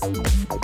あっ。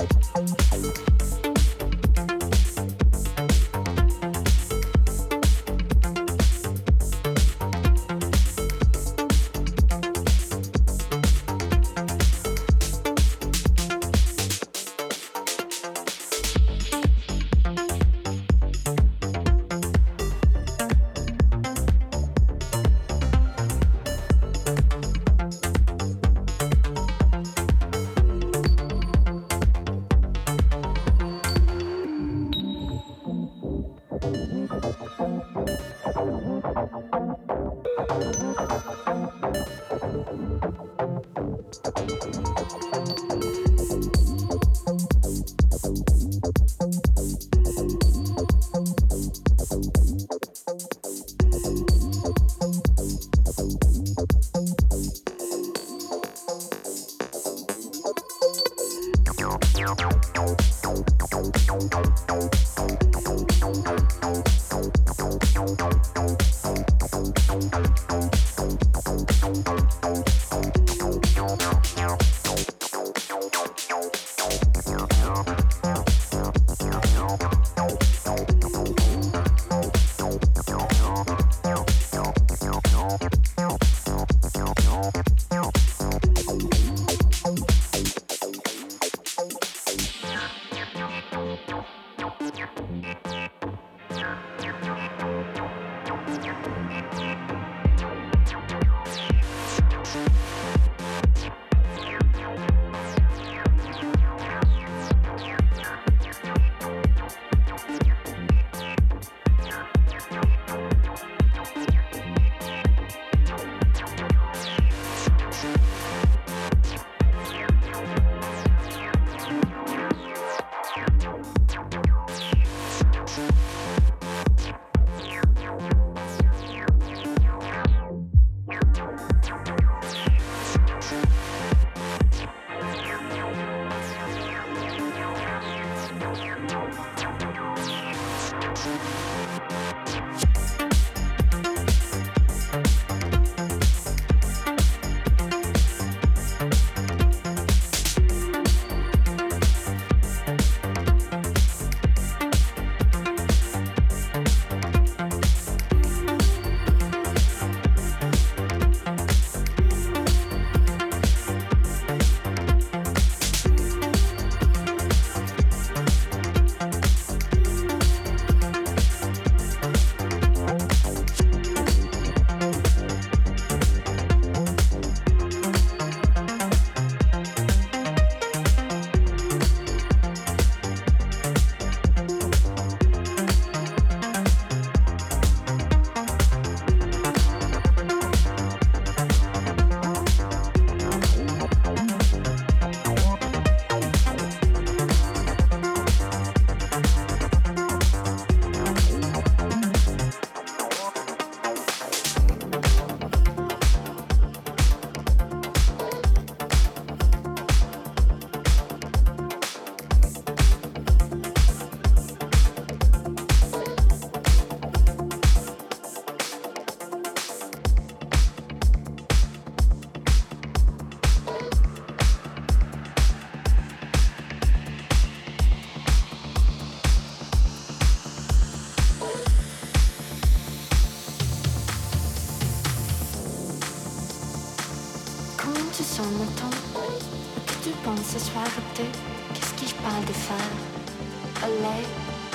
sœur, Olé,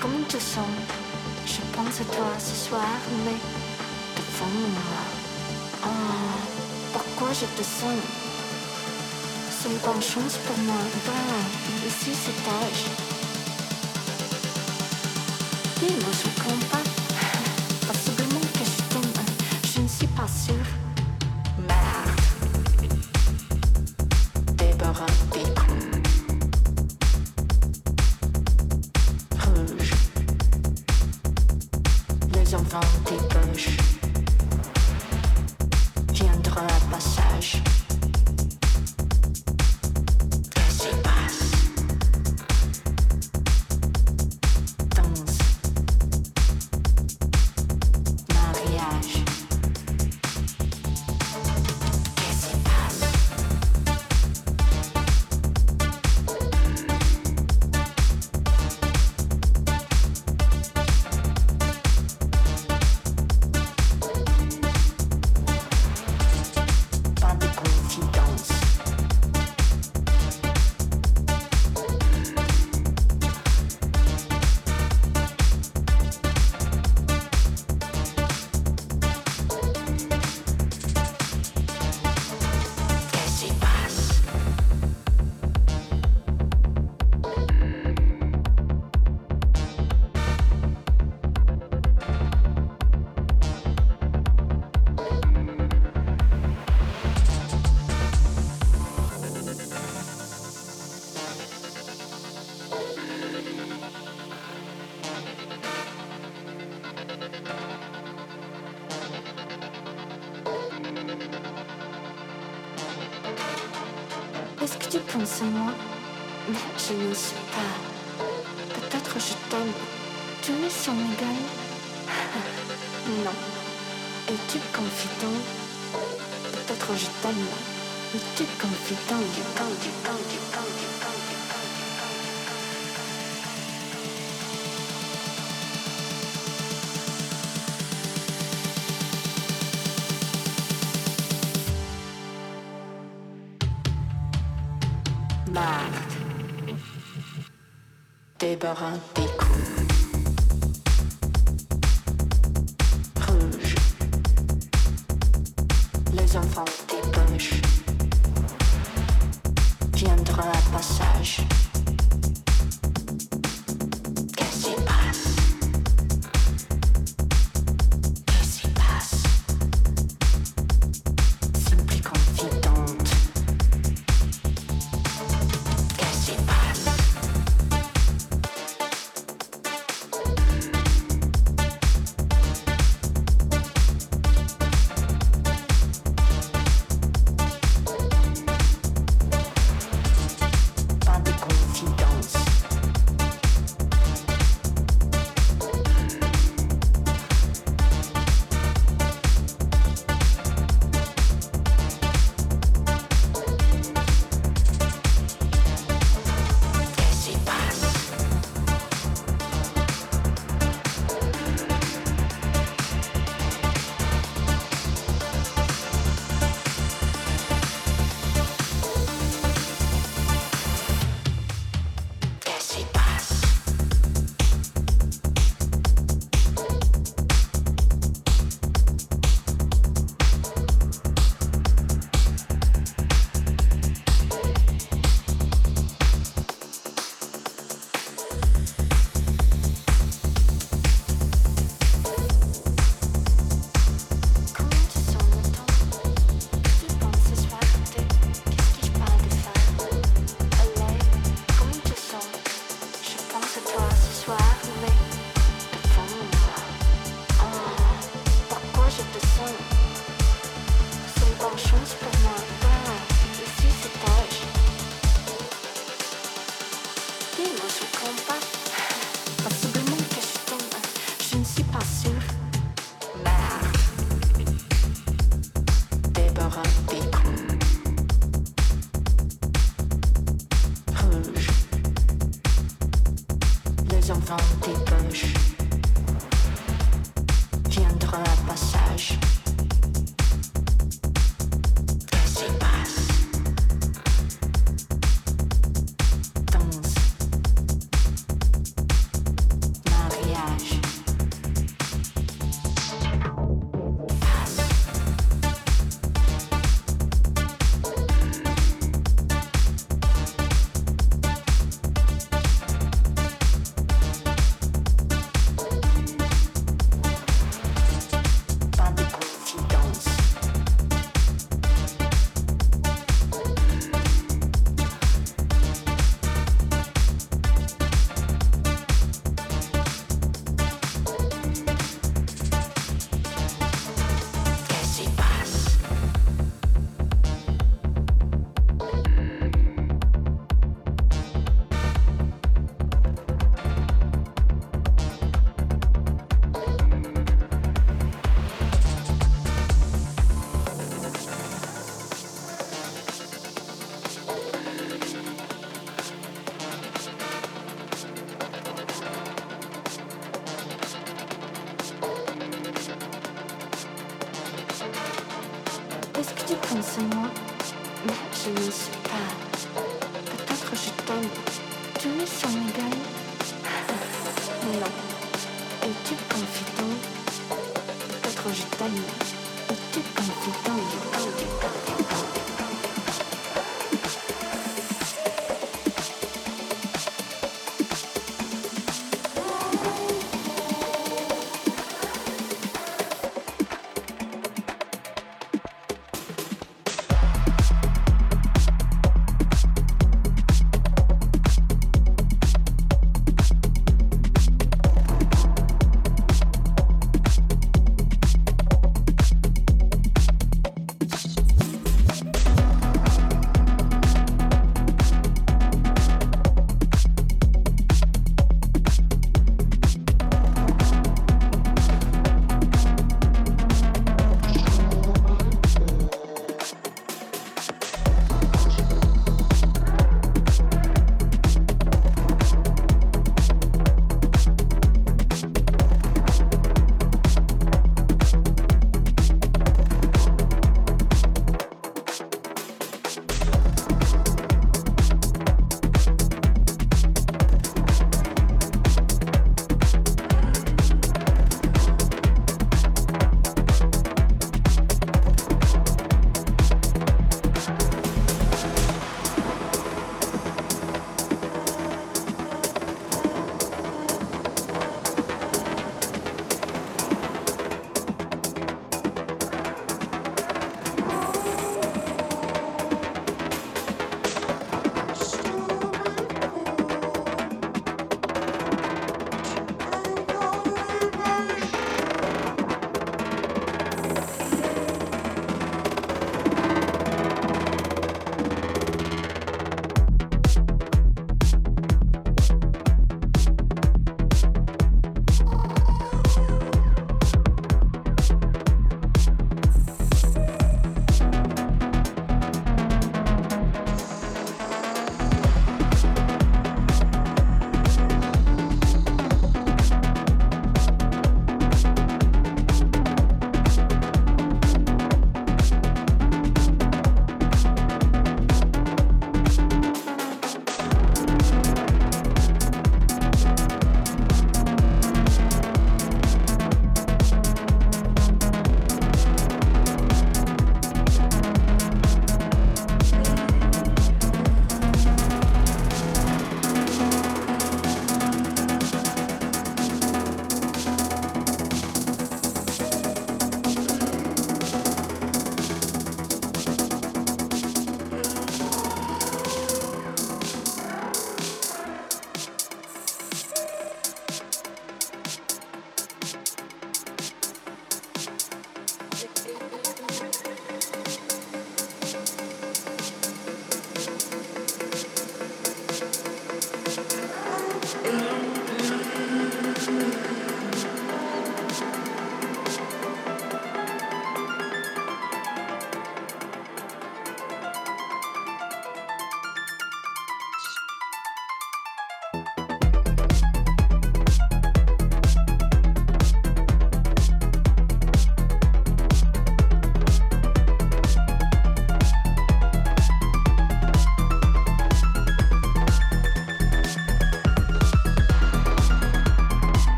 comment te sens Je pense à toi ce soir, mais de fond de moi. Oh, ah, pourquoi je te sens C'est une bonne chance pour moi. Ben, ici c'est tâche. Dis-moi, moi, mais je ne suis pas. Peut-être je t'aime. Tu mets sur mes gueules Non. Es-tu confident? Peut-être je t'aime. Es-tu confident? Du temps, du temps, du temps encore. Hein.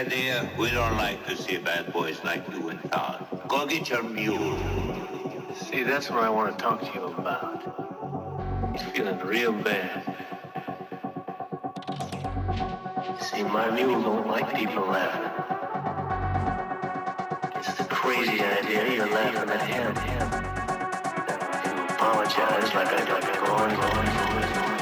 We don't like to see bad boys like you in town. Go get your mule. See, that's what I want to talk to you about. It's feeling real bad. See, my mule don't like people laughing. It's the crazy idea you're laughing at him. You apologize like I got going, going, going.